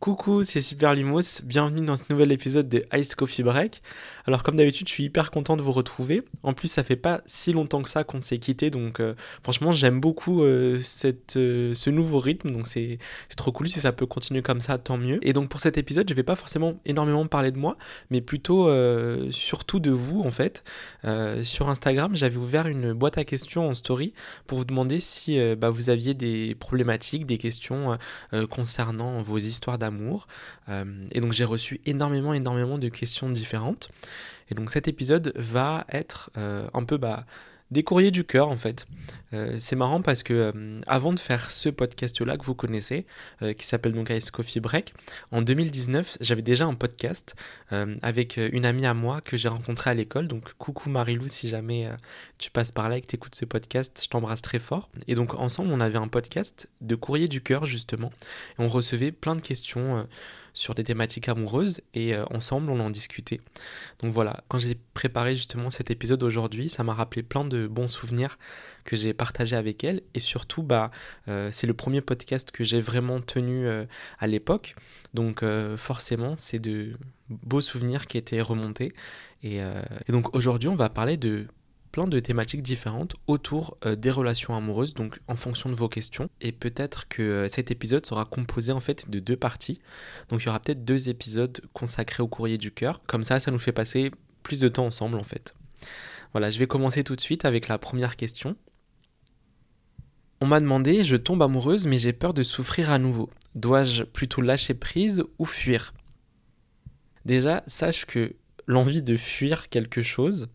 Coucou, c'est Super Limos, bienvenue dans ce nouvel épisode de Ice Coffee Break. Alors comme d'habitude, je suis hyper content de vous retrouver. En plus, ça fait pas si longtemps que ça qu'on s'est quitté, donc euh, franchement, j'aime beaucoup euh, euh, ce nouveau rythme, donc c'est trop cool si ça peut continuer comme ça, tant mieux. Et donc pour cet épisode, je vais pas forcément énormément parler de moi, mais plutôt surtout de vous en fait. sur Instagram, j'avais ouvert une boîte à questions en story pour vous demander si bah, vous aviez des problématiques, des questions concernant vos histoires d'amour euh, et donc j'ai reçu énormément, énormément de questions différentes. Et donc cet épisode va être euh, un peu bah, des courriers du cœur en fait. Euh, c'est marrant parce que euh, avant de faire ce podcast là que vous connaissez, euh, qui s'appelle donc Ice Coffee Break, en 2019 j'avais déjà un podcast avec une amie à moi que j'ai rencontrée à l'école. Donc coucou Marilou si jamais tu passes par là et que tu écoutes ce podcast, je t'embrasse très fort. Et donc ensemble on avait un podcast de courrier du cœur justement. Et on recevait plein de questions sur des thématiques amoureuses et euh, ensemble on en discutait. Donc voilà, quand j'ai préparé justement cet épisode aujourd'hui, ça m'a rappelé plein de bons souvenirs que j'ai partagés avec elle et surtout bah euh, c'est le premier podcast que j'ai vraiment tenu euh, à l'époque. Donc forcément, c'est de beaux souvenirs qui étaient remontés et, et donc aujourd'hui, on va parler de plein de thématiques différentes autour euh, des relations amoureuses, donc en fonction de vos questions. Et peut-être que euh, cet épisode sera composé en fait de deux parties. Donc il y aura peut-être deux épisodes consacrés au courrier du cœur. Comme ça, ça nous fait passer plus de temps ensemble en fait. Voilà, je vais commencer tout de suite avec la première question. On m'a demandé, je tombe amoureuse mais j'ai peur de souffrir à nouveau. Dois-je plutôt lâcher prise ou fuir? Déjà, sache que l'envie de fuir quelque chose,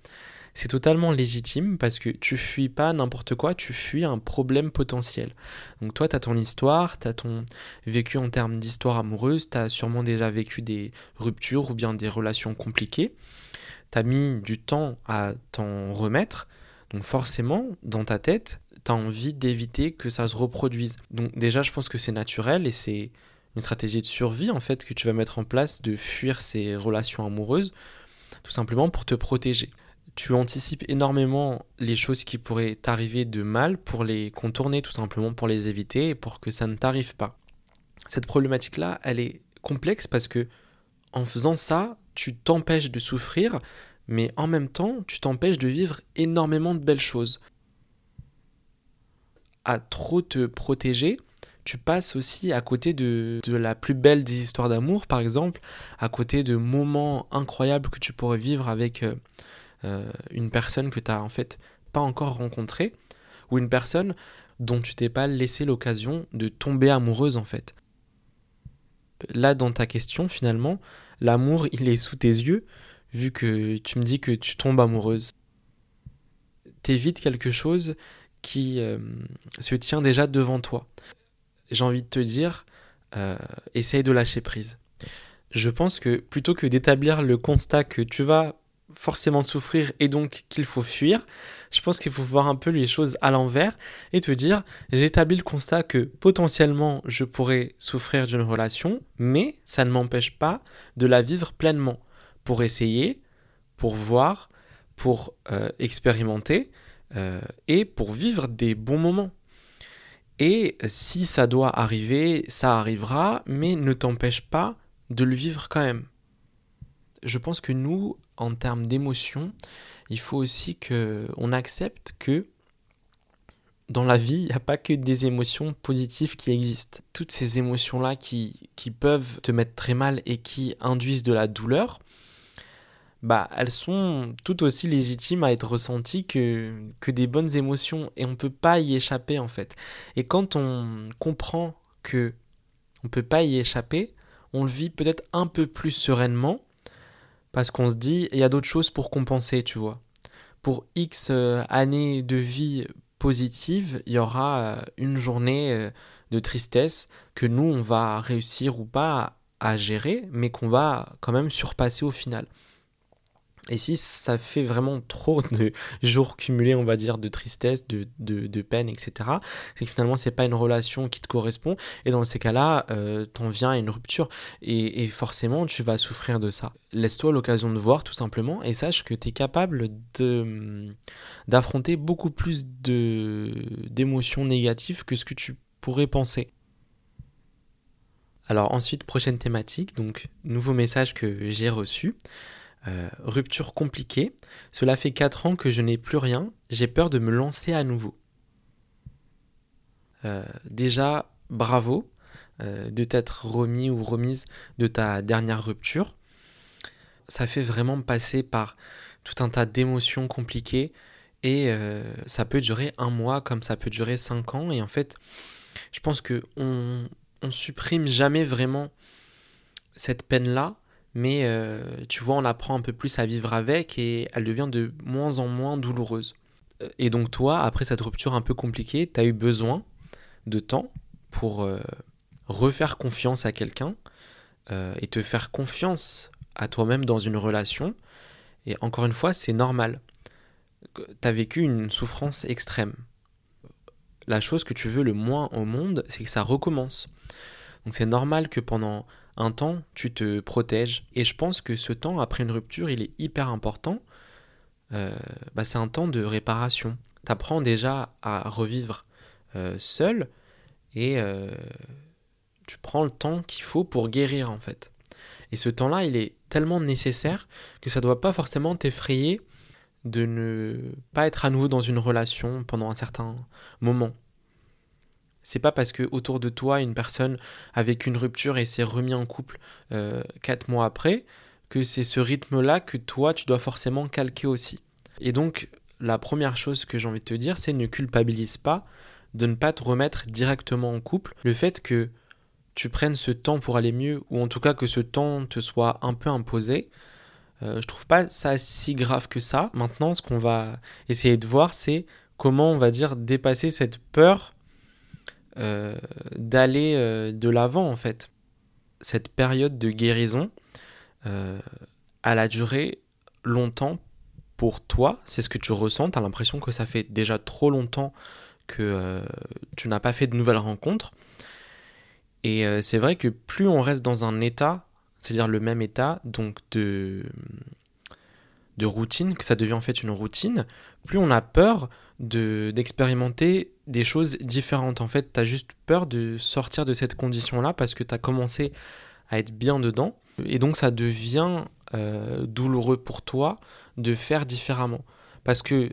c'est totalement légitime parce que tu fuis pas n'importe quoi, tu fuis un problème potentiel. Donc toi, tu as ton histoire, tu as ton vécu en termes d'histoire amoureuse, tu as sûrement déjà vécu des ruptures ou bien des relations compliquées. Tu as mis du temps à t'en remettre. Donc forcément, dans ta tête, tu as envie d'éviter que ça se reproduise. Donc déjà, je pense que c'est naturel et c'est une stratégie de survie en fait que tu vas mettre en place de fuir ces relations amoureuses tout simplement pour te protéger tu anticipes énormément les choses qui pourraient t'arriver de mal pour les contourner tout simplement, pour les éviter et pour que ça ne t'arrive pas. Cette problématique-là, elle est complexe parce que en faisant ça, tu t'empêches de souffrir, mais en même temps, tu t'empêches de vivre énormément de belles choses. À trop te protéger, tu passes aussi à côté de, la plus belle des histoires d'amour, par exemple, à côté de moments incroyables que tu pourrais vivre avec euh, euh, une personne que tu n'as en fait pas encore rencontrée ou une personne dont tu t'es pas laissé l'occasion de tomber amoureuse en fait. Là dans ta question finalement, l'amour il est sous tes yeux vu que tu me dis que tu tombes amoureuse. T'évites quelque chose qui euh, se tient déjà devant toi. J'ai envie de te dire, euh, essaye de lâcher prise. Je pense que plutôt que d'établir le constat que tu vas forcément souffrir et donc qu'il faut fuir. Je pense qu'il faut voir un peu les choses à l'envers et te dire j'établis le constat que potentiellement je pourrais souffrir d'une relation, mais ça ne m'empêche pas de la vivre pleinement pour essayer, pour voir, pour euh, expérimenter euh, et pour vivre des bons moments. Et si ça doit arriver, ça arrivera, mais ne t'empêche pas de le vivre quand même je pense que nous, en termes d'émotions, il faut aussi que on accepte que dans la vie, il n'y a pas que des émotions positives qui existent. Toutes ces émotions-là qui, qui peuvent te mettre très mal et qui induisent de la douleur, bah, elles sont tout aussi légitimes à être ressenties que, que des bonnes émotions et on ne peut pas y échapper en fait. Et quand on comprend que on peut pas y échapper, on le vit peut-être un peu plus sereinement parce qu'on se dit, il y a d'autres choses pour compenser, tu vois. Pour X euh, années de vie positive, il y aura euh, une journée euh, de tristesse que nous, on va réussir ou pas à gérer, mais qu'on va quand même surpasser au final. Et si ça fait vraiment trop de jours cumulés, on va dire, de tristesse, de, peine, etc., c'est que finalement, c'est pas une relation qui te correspond. Et dans ces cas-là, euh, t'en viens à une rupture. Et, et, forcément, tu vas souffrir de ça. Laisse-toi l'occasion de voir, tout simplement, et sache que tu es capable d'affronter beaucoup plus d'émotions négatives que ce que tu pourrais penser. Alors ensuite, prochaine thématique, donc nouveau message que j'ai reçu. Euh, rupture compliquée. Cela fait 4 ans que je n'ai plus rien. J'ai peur de me lancer à nouveau. Euh, déjà, bravo euh, de t'être remis ou remise de ta dernière rupture. Ça fait vraiment passer par tout un tas d'émotions compliquées et ça peut durer un mois comme ça peut durer 5 ans. Et en fait, je pense que on, on supprime jamais vraiment cette peine-là, mais euh, tu vois, on apprend un peu plus à vivre avec et elle devient de moins en moins douloureuse. Euh, et donc toi, après cette rupture un peu compliquée, tu as eu besoin de temps pour euh, refaire confiance à quelqu'un et te faire confiance à toi-même dans une relation. Et encore une fois, c'est normal. Tu as vécu une souffrance extrême la chose que tu veux le moins au monde, c'est que ça recommence. Donc c'est normal que pendant un temps, tu te protèges. Et je pense que ce temps, après une rupture, il est hyper important. Euh, bah, c'est un temps de réparation. Tu apprends déjà à revivre euh, seul et euh, tu prends le temps qu'il faut pour guérir en fait. Et ce temps-là, il est tellement nécessaire que ça ne doit pas forcément t'effrayer de ne pas être à nouveau dans une relation pendant un certain moment. C'est pas parce que autour de toi une personne a vécu une rupture et s'est remis en couple euh, quatre mois après que c'est ce rythme-là que toi tu dois forcément calquer aussi. Et donc la première chose que j'ai envie de te dire, c'est ne culpabilise pas de ne pas te remettre directement en couple. Le fait que tu prennes ce temps pour aller mieux, ou en tout cas que ce temps te soit un peu imposé, euh, je trouve pas ça si grave que ça. Maintenant, ce qu'on va essayer de voir, c'est comment on va dire dépasser cette peur euh, d'aller euh, de l'avant en fait. Cette période de guérison, elle a duré longtemps pour toi, c'est ce que tu ressens, tu as l'impression que ça fait déjà trop longtemps que tu n'as pas fait de nouvelles rencontres. Et c'est vrai que plus on reste dans un état c'est-à-dire le même état donc de, de routine, que ça devient en fait une routine, plus on a peur de, d'expérimenter des choses différentes. En fait, tu as juste peur de sortir de cette condition-là parce que tu as commencé à être bien dedans. Et donc ça devient euh, douloureux pour toi de faire différemment. Parce que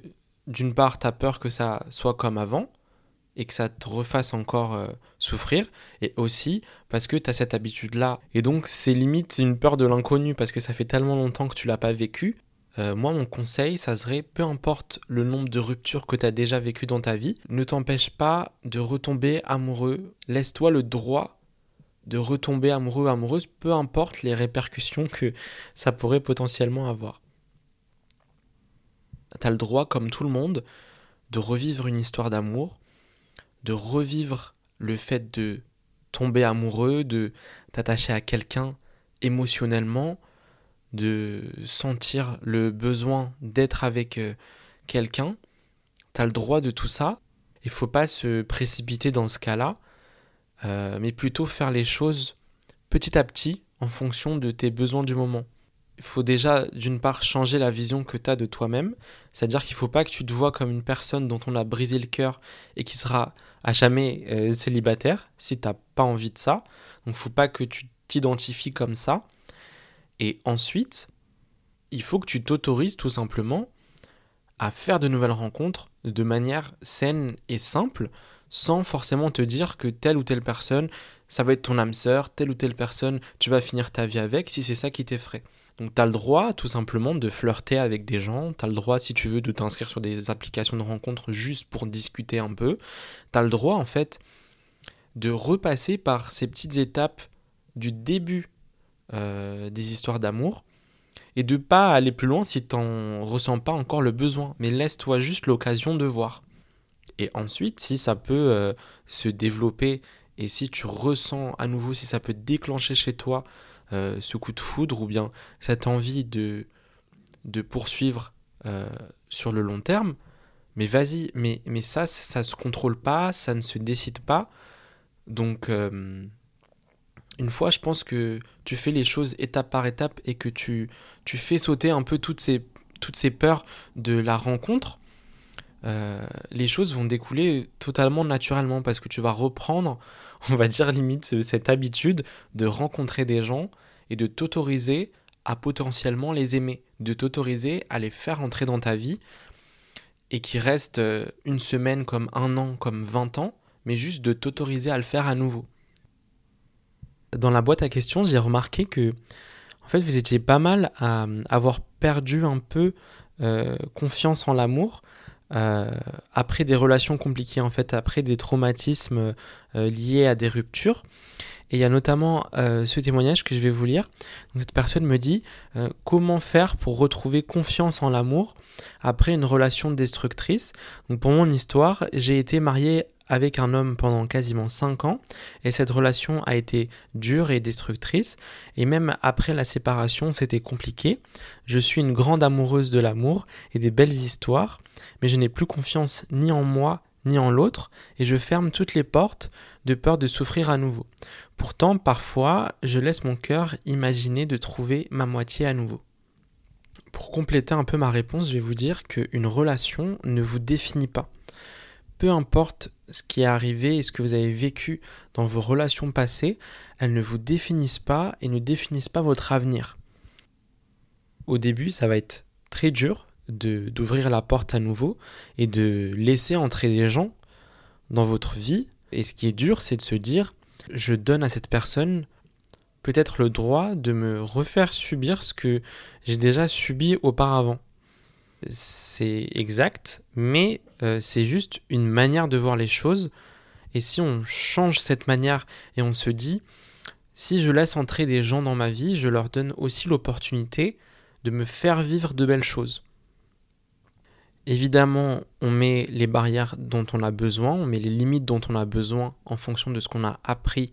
d'une part, tu as peur que ça soit comme avant, et que ça te refasse encore euh, souffrir, et aussi parce que tu as cette habitude-là. Et donc c'est limite une peur de l'inconnu, parce que ça fait tellement longtemps que tu l'as pas vécu. Euh, moi, mon conseil, ça serait, peu importe le nombre de ruptures que tu as déjà vécues dans ta vie, ne t'empêche pas de retomber amoureux. Laisse-toi le droit de retomber amoureux, amoureuse, peu importe les répercussions que ça pourrait potentiellement avoir. Tu as le droit, comme tout le monde, de revivre une histoire d'amour, de revivre le fait de tomber amoureux, de t'attacher à quelqu'un émotionnellement, de sentir le besoin d'être avec euh, quelqu'un. Tu as le droit de tout ça. Il faut pas se précipiter dans ce cas-là, euh, mais plutôt faire les choses petit à petit en fonction de tes besoins du moment il faut déjà, d'une part, changer la vision que tu as de toi-même. C'est-à-dire qu'il ne faut pas que tu te vois comme une personne dont on a brisé le cœur et qui sera à jamais euh, célibataire, si tu n'as pas envie de ça. Donc il ne faut pas que tu t'identifies comme ça. Et ensuite, il faut que tu t'autorises tout simplement à faire de nouvelles rencontres de manière saine et simple, sans forcément te dire que telle ou telle personne, ça va être ton âme sœur, telle ou telle personne, tu vas finir ta vie avec, si c'est ça qui t'effraie. Donc tu as le droit tout simplement de flirter avec des gens, tu as le droit si tu veux de t'inscrire sur des applications de rencontres juste pour discuter un peu, tu as le droit en fait de repasser par ces petites étapes du début euh, des histoires d'amour et de pas aller plus loin si tu n'en ressens pas encore le besoin, mais laisse-toi juste l'occasion de voir. Et ensuite, si ça peut euh, se développer et si tu ressens à nouveau, si ça peut déclencher chez toi euh, ce coup de foudre ou bien cette envie de, de poursuivre sur le long terme, mais vas-y, mais, mais ça, ça se contrôle pas, ça ne se décide pas. Donc, une fois, je pense que tu fais les choses étape par étape et que tu, tu fais sauter un peu toutes ces, toutes ces peurs de la rencontre, euh, les choses vont découler totalement naturellement parce que tu vas reprendre, on va dire limite, cette habitude de rencontrer des gens et de t'autoriser à potentiellement les aimer, de t'autoriser à les faire entrer dans ta vie et qui restent euh, une semaine comme un an, comme 20 ans, mais juste de t'autoriser à le faire à nouveau. Dans la boîte à questions, j'ai remarqué que en fait, vous étiez pas mal à avoir perdu un peu euh, confiance en l'amour euh, après des relations compliquées, en fait, après des traumatismes euh, liés à des ruptures. Et il y a notamment ce témoignage que je vais vous lire. cette personne me dit comment faire pour retrouver confiance en l'amour après une relation destructrice? Donc pour mon histoire, j'ai été marié avec un homme pendant quasiment 5 ans et cette relation a été dure et destructrice et même après la séparation c'était compliqué. Je suis une grande amoureuse de l'amour et des belles histoires mais je n'ai plus confiance ni en moi ni en l'autre et je ferme toutes les portes de peur de souffrir à nouveau. Pourtant parfois je laisse mon cœur imaginer de trouver ma moitié à nouveau. Pour compléter un peu ma réponse, je vais vous dire qu'une relation ne vous définit pas peu importe ce qui est arrivé et ce que vous avez vécu dans vos relations passées, elles ne vous définissent pas et ne définissent pas votre avenir. Au début, ça va être très dur d'ouvrir la porte à nouveau et de laisser entrer des gens dans votre vie. Et ce qui est dur, c'est de se dire, je donne à cette personne peut-être le droit de me refaire subir ce que j'ai déjà subi auparavant c'est exact, mais euh, c'est juste une manière de voir les choses. Et si on change cette manière et on se dit, si je laisse entrer des gens dans ma vie, je leur donne aussi l'opportunité de me faire vivre de belles choses. Évidemment, on met les barrières dont on a besoin, on met les limites dont on a besoin en fonction de ce qu'on a appris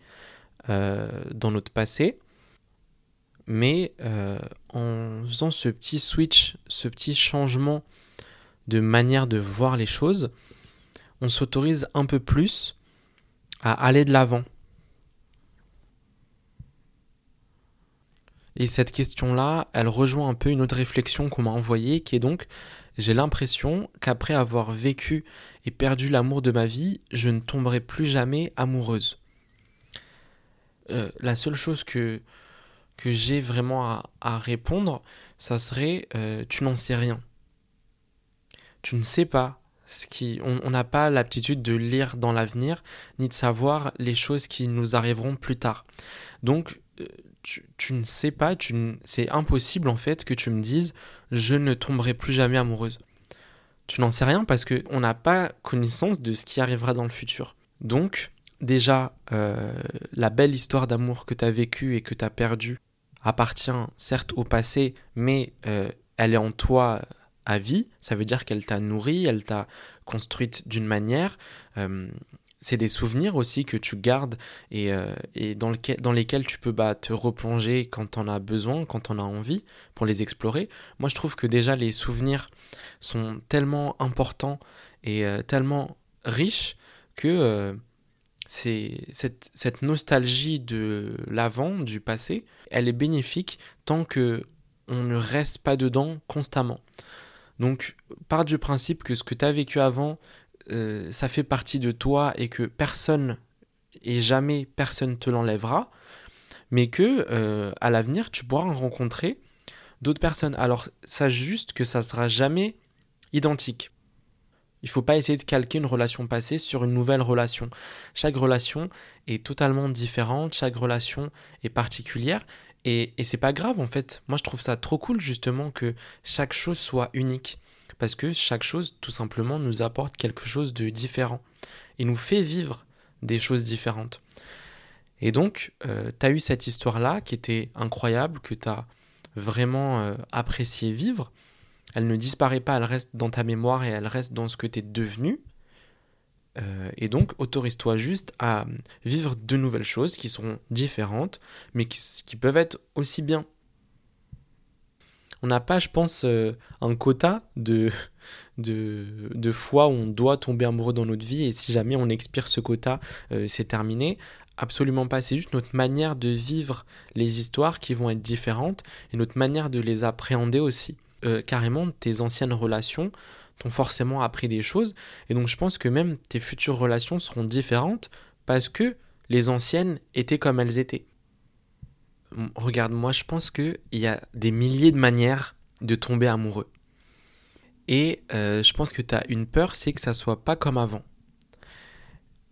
euh, dans notre passé mais euh, en faisant ce petit switch, ce petit changement de manière de voir les choses, on s'autorise un peu plus à aller de l'avant. Et cette question-là, elle rejoint un peu une autre réflexion qu'on m'a envoyée, qui est donc, j'ai l'impression qu'après avoir vécu et perdu l'amour de ma vie, je ne tomberai plus jamais amoureuse. Euh, la seule chose que, que j'ai vraiment à, répondre, ça serait euh, tu n'en sais rien. Tu ne sais pas ce qui. On n'a pas l'aptitude de lire dans l'avenir, ni de savoir les choses qui nous arriveront plus tard. Donc, euh, tu, ne sais pas, c'est impossible en fait que tu me dises je ne tomberai plus jamais amoureuse. Tu n'en sais rien parce qu'on n'a pas connaissance de ce qui arrivera dans le futur. Donc, déjà, euh, la belle histoire d'amour que tu as vécue et que tu as perdue appartient certes au passé, mais euh, elle est en toi à vie. Ça veut dire qu'elle t'a nourri, elle t'a construite d'une manière. Euh, c'est des souvenirs aussi que tu gardes et, euh, dans, lesquels tu peux bah, te replonger quand tu en as besoin, quand tu en as envie pour les explorer. Moi, je trouve que déjà les souvenirs sont tellement importants et tellement riches que c'est cette, nostalgie de l'avant, du passé, elle est bénéfique tant que on ne reste pas dedans constamment. Donc, part du principe que ce que tu as vécu avant, euh, ça fait partie de toi et que personne et jamais personne te l'enlèvera, mais que euh, à l'avenir tu pourras rencontrer d'autres personnes. Alors, sache juste que ça sera jamais identique. Il ne faut pas essayer de calquer une relation passée sur une nouvelle relation. Chaque relation est totalement différente, chaque relation est particulière et, et c'est pas grave en fait. Moi je trouve ça trop cool justement que chaque chose soit unique parce que chaque chose tout simplement nous apporte quelque chose de différent et nous fait vivre des choses différentes. Et donc, euh, tu as eu cette histoire-là qui était incroyable, que tu as vraiment euh, apprécié vivre. Elle ne disparaît pas, elle reste dans ta mémoire et elle reste dans ce que tu es devenu. Euh, et donc, autorise-toi juste à vivre de nouvelles choses qui seront différentes, mais qui, peuvent être aussi bien. On n'a pas, je pense, euh, un quota de, de, de, fois où on doit tomber amoureux dans notre vie, et si jamais on expire ce quota, euh, c'est terminé. Absolument pas, c'est juste notre manière de vivre les histoires qui vont être différentes, et notre manière de les appréhender aussi. Euh, carrément tes anciennes relations t'ont forcément appris des choses. Et donc je pense que même tes futures relations seront différentes parce que les anciennes étaient comme elles étaient. Regarde, moi je pense qu'il y a des milliers de manières de tomber amoureux. Et euh, je pense que tu as une peur, c'est que ça soit pas comme avant.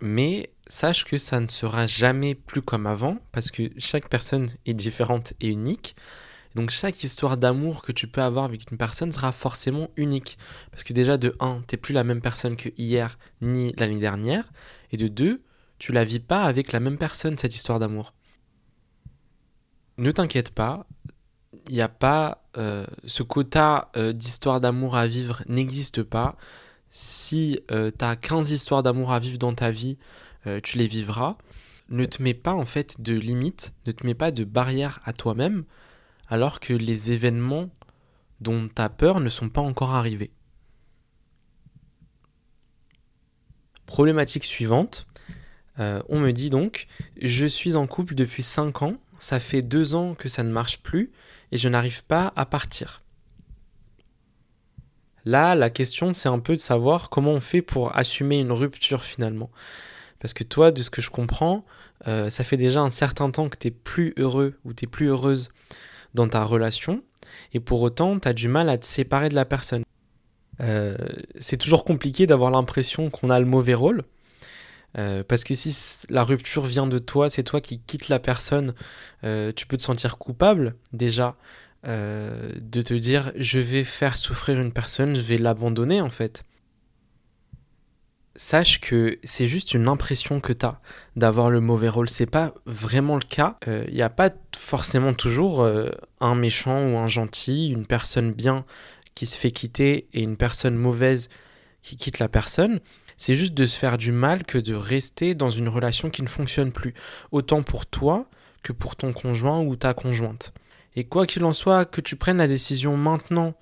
Mais sache que ça ne sera jamais plus comme avant, parce que chaque personne est différente et unique. Donc chaque histoire d'amour que tu peux avoir avec une personne sera forcément unique. Parce que déjà de 1, t'es plus la même personne que hier ni l'année dernière. Et de 2, tu la vis pas avec la même personne, cette histoire d'amour. Ne t'inquiète pas, il a pas euh, ce quota euh, d'histoire d'amour à vivre n'existe pas. Si euh, tu as 15 histoires d'amour à vivre dans ta vie, tu les vivras. Ne te mets pas en fait de limites, ne te mets pas de barrières à toi-même, alors que les événements dont tu as peur ne sont pas encore arrivés. Problématique suivante. on me dit donc, je suis en couple depuis 5 ans, ça fait 2 ans que ça ne marche plus, et je n'arrive pas à partir. Là, la question, c'est un peu de savoir comment on fait pour assumer une rupture finalement. Parce que toi, de ce que je comprends, euh, ça fait déjà un certain temps que tu es plus heureux ou tu es plus heureuse dans ta relation, et pour autant, tu as du mal à te séparer de la personne. Euh, c'est toujours compliqué d'avoir l'impression qu'on a le mauvais rôle, euh, parce que si la rupture vient de toi, c'est toi qui quittes la personne, euh, tu peux te sentir coupable déjà de te dire je vais faire souffrir une personne, je vais l'abandonner en fait. Sache que c'est juste une impression que tu as d'avoir le mauvais rôle, c'est pas vraiment le cas. Il n'y a pas forcément toujours un méchant ou un gentil, une personne bien qui se fait quitter et une personne mauvaise qui quitte la personne c'est juste de se faire du mal que de rester dans une relation qui ne fonctionne plus, autant pour toi que pour ton conjoint ou ta conjointe. Et quoi qu'il en soit, que tu prennes la décision maintenant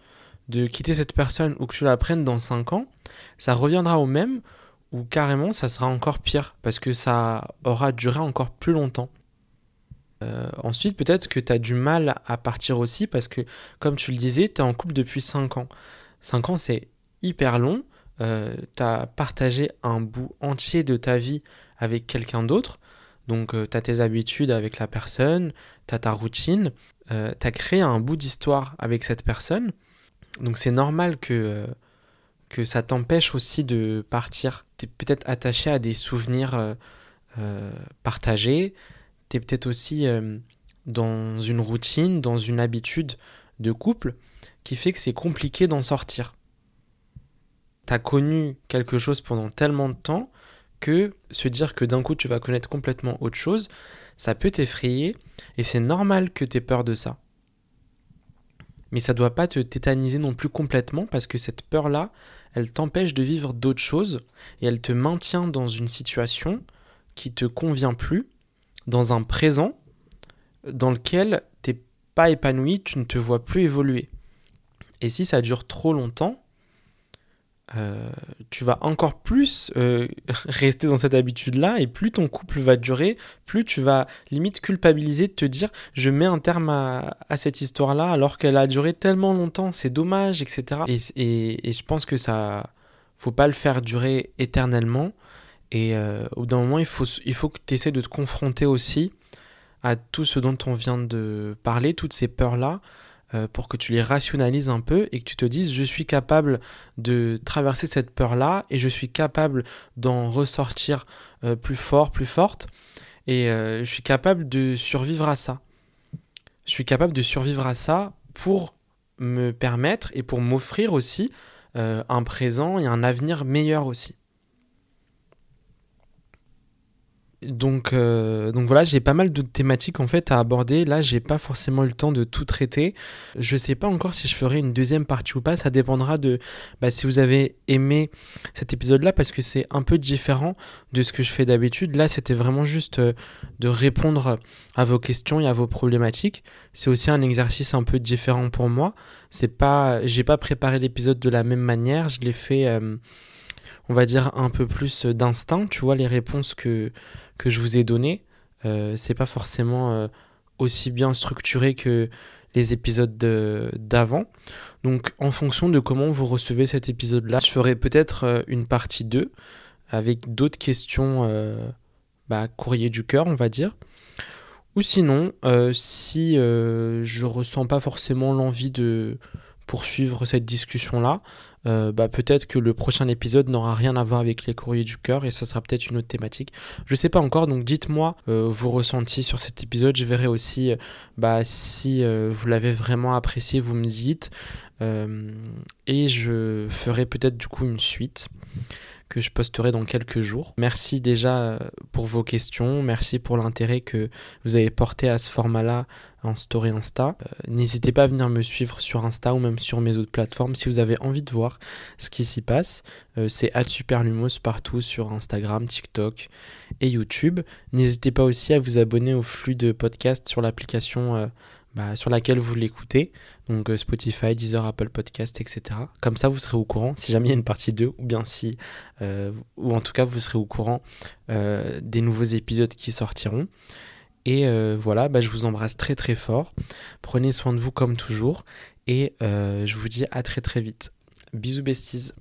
de quitter cette personne ou que tu la prennes dans 5 ans, ça reviendra au même ou carrément ça sera encore pire parce que ça aura duré encore plus longtemps. Euh, ensuite, peut-être que tu as du mal à partir aussi parce que, comme tu le disais, tu es en couple depuis 5 ans. 5 ans, c'est hyper long euh, tu as partagé un bout entier de ta vie avec quelqu'un d'autre. Donc euh, tu as tes habitudes avec la personne, tu as ta routine, euh, tu as créé un bout d'histoire avec cette personne. Donc c'est normal que, que ça t'empêche aussi de partir. Tu es peut-être attaché à des souvenirs partagés, tu es peut-être aussi dans une routine, dans une habitude de couple qui fait que c'est compliqué d'en sortir t'as connu quelque chose pendant tellement de temps que se dire que d'un coup tu vas connaître complètement autre chose, ça peut t'effrayer et c'est normal que tu aies peur de ça. Mais ça doit pas te tétaniser non plus complètement parce que cette peur-là, elle t'empêche de vivre d'autres choses et elle te maintient dans une situation qui te convient plus, dans un présent dans lequel t'es pas épanoui, tu ne te vois plus évoluer. Et si ça dure trop longtemps, euh, tu vas encore plus euh, rester dans cette habitude-là et plus ton couple va durer, plus tu vas limite culpabiliser de te dire je mets un terme à, cette histoire-là alors qu'elle a duré tellement longtemps, c'est dommage, etc. Et, je pense que ça, faut pas le faire durer éternellement et euh, au bout d'un moment il faut, il faut que tu essaies de te confronter aussi à tout ce dont on vient de parler, toutes ces peurs-là. Euh, pour que tu les rationalises un peu et que tu te dises je suis capable de traverser cette peur-là et je suis capable d'en ressortir euh, plus fort, plus forte et euh, je suis capable de survivre à ça. Je suis capable de survivre à ça pour me permettre et pour m'offrir aussi un présent et un avenir meilleur aussi. Donc, euh, donc voilà, j'ai pas mal de thématiques en fait à aborder. Là, j'ai pas forcément eu le temps de tout traiter. Je sais pas encore si je ferai une deuxième partie ou pas. Ça dépendra de bah, si vous avez aimé cet épisode-là parce que c'est un peu différent de ce que je fais d'habitude. Là, c'était vraiment juste euh, de répondre à vos questions et à vos problématiques. C'est aussi un exercice un peu différent pour moi. C'est pas, j'ai pas préparé l'épisode de la même manière. Je l'ai fait. Euh, on va dire un peu plus d'instinct, tu vois les réponses que que je vous ai donné, euh, c'est pas forcément euh, aussi bien structuré que les épisodes d'avant. Donc en fonction de comment vous recevez cet épisode-là, je ferai peut-être une partie 2 avec d'autres questions bah, courrier du cœur, on va dire. Ou sinon, si je ressens pas forcément l'envie de poursuivre cette discussion-là, euh, bah, peut-être que le prochain épisode n'aura rien à voir avec les courriers du cœur et ce sera peut-être une autre thématique. Je sais pas encore, donc dites-moi euh, vos ressentis sur cet épisode. Je verrai aussi euh, bah, si vous l'avez vraiment apprécié, vous me dites. et je ferai peut-être du coup une suite que je posterai dans quelques jours. Merci déjà euh, pour vos questions, merci pour l'intérêt que vous avez porté à ce format-là en story Insta. Euh, n'hésitez pas à venir me suivre sur Insta ou même sur mes autres plateformes si vous avez envie de voir ce qui s'y passe. Euh, c'est @superlumos partout sur Instagram, TikTok et YouTube. N'hésitez pas aussi à vous abonner au flux de podcasts sur l'application bah, sur laquelle vous l'écoutez, donc euh, Spotify, Deezer, Apple Podcast, etc. Comme ça, vous serez au courant si jamais il y a une partie 2, ou bien si, euh, ou en tout cas, vous serez au courant euh, des nouveaux épisodes qui sortiront. Et voilà, bah, je vous embrasse très très fort. Prenez soin de vous comme toujours, et je vous dis à très très vite. Bisous besties.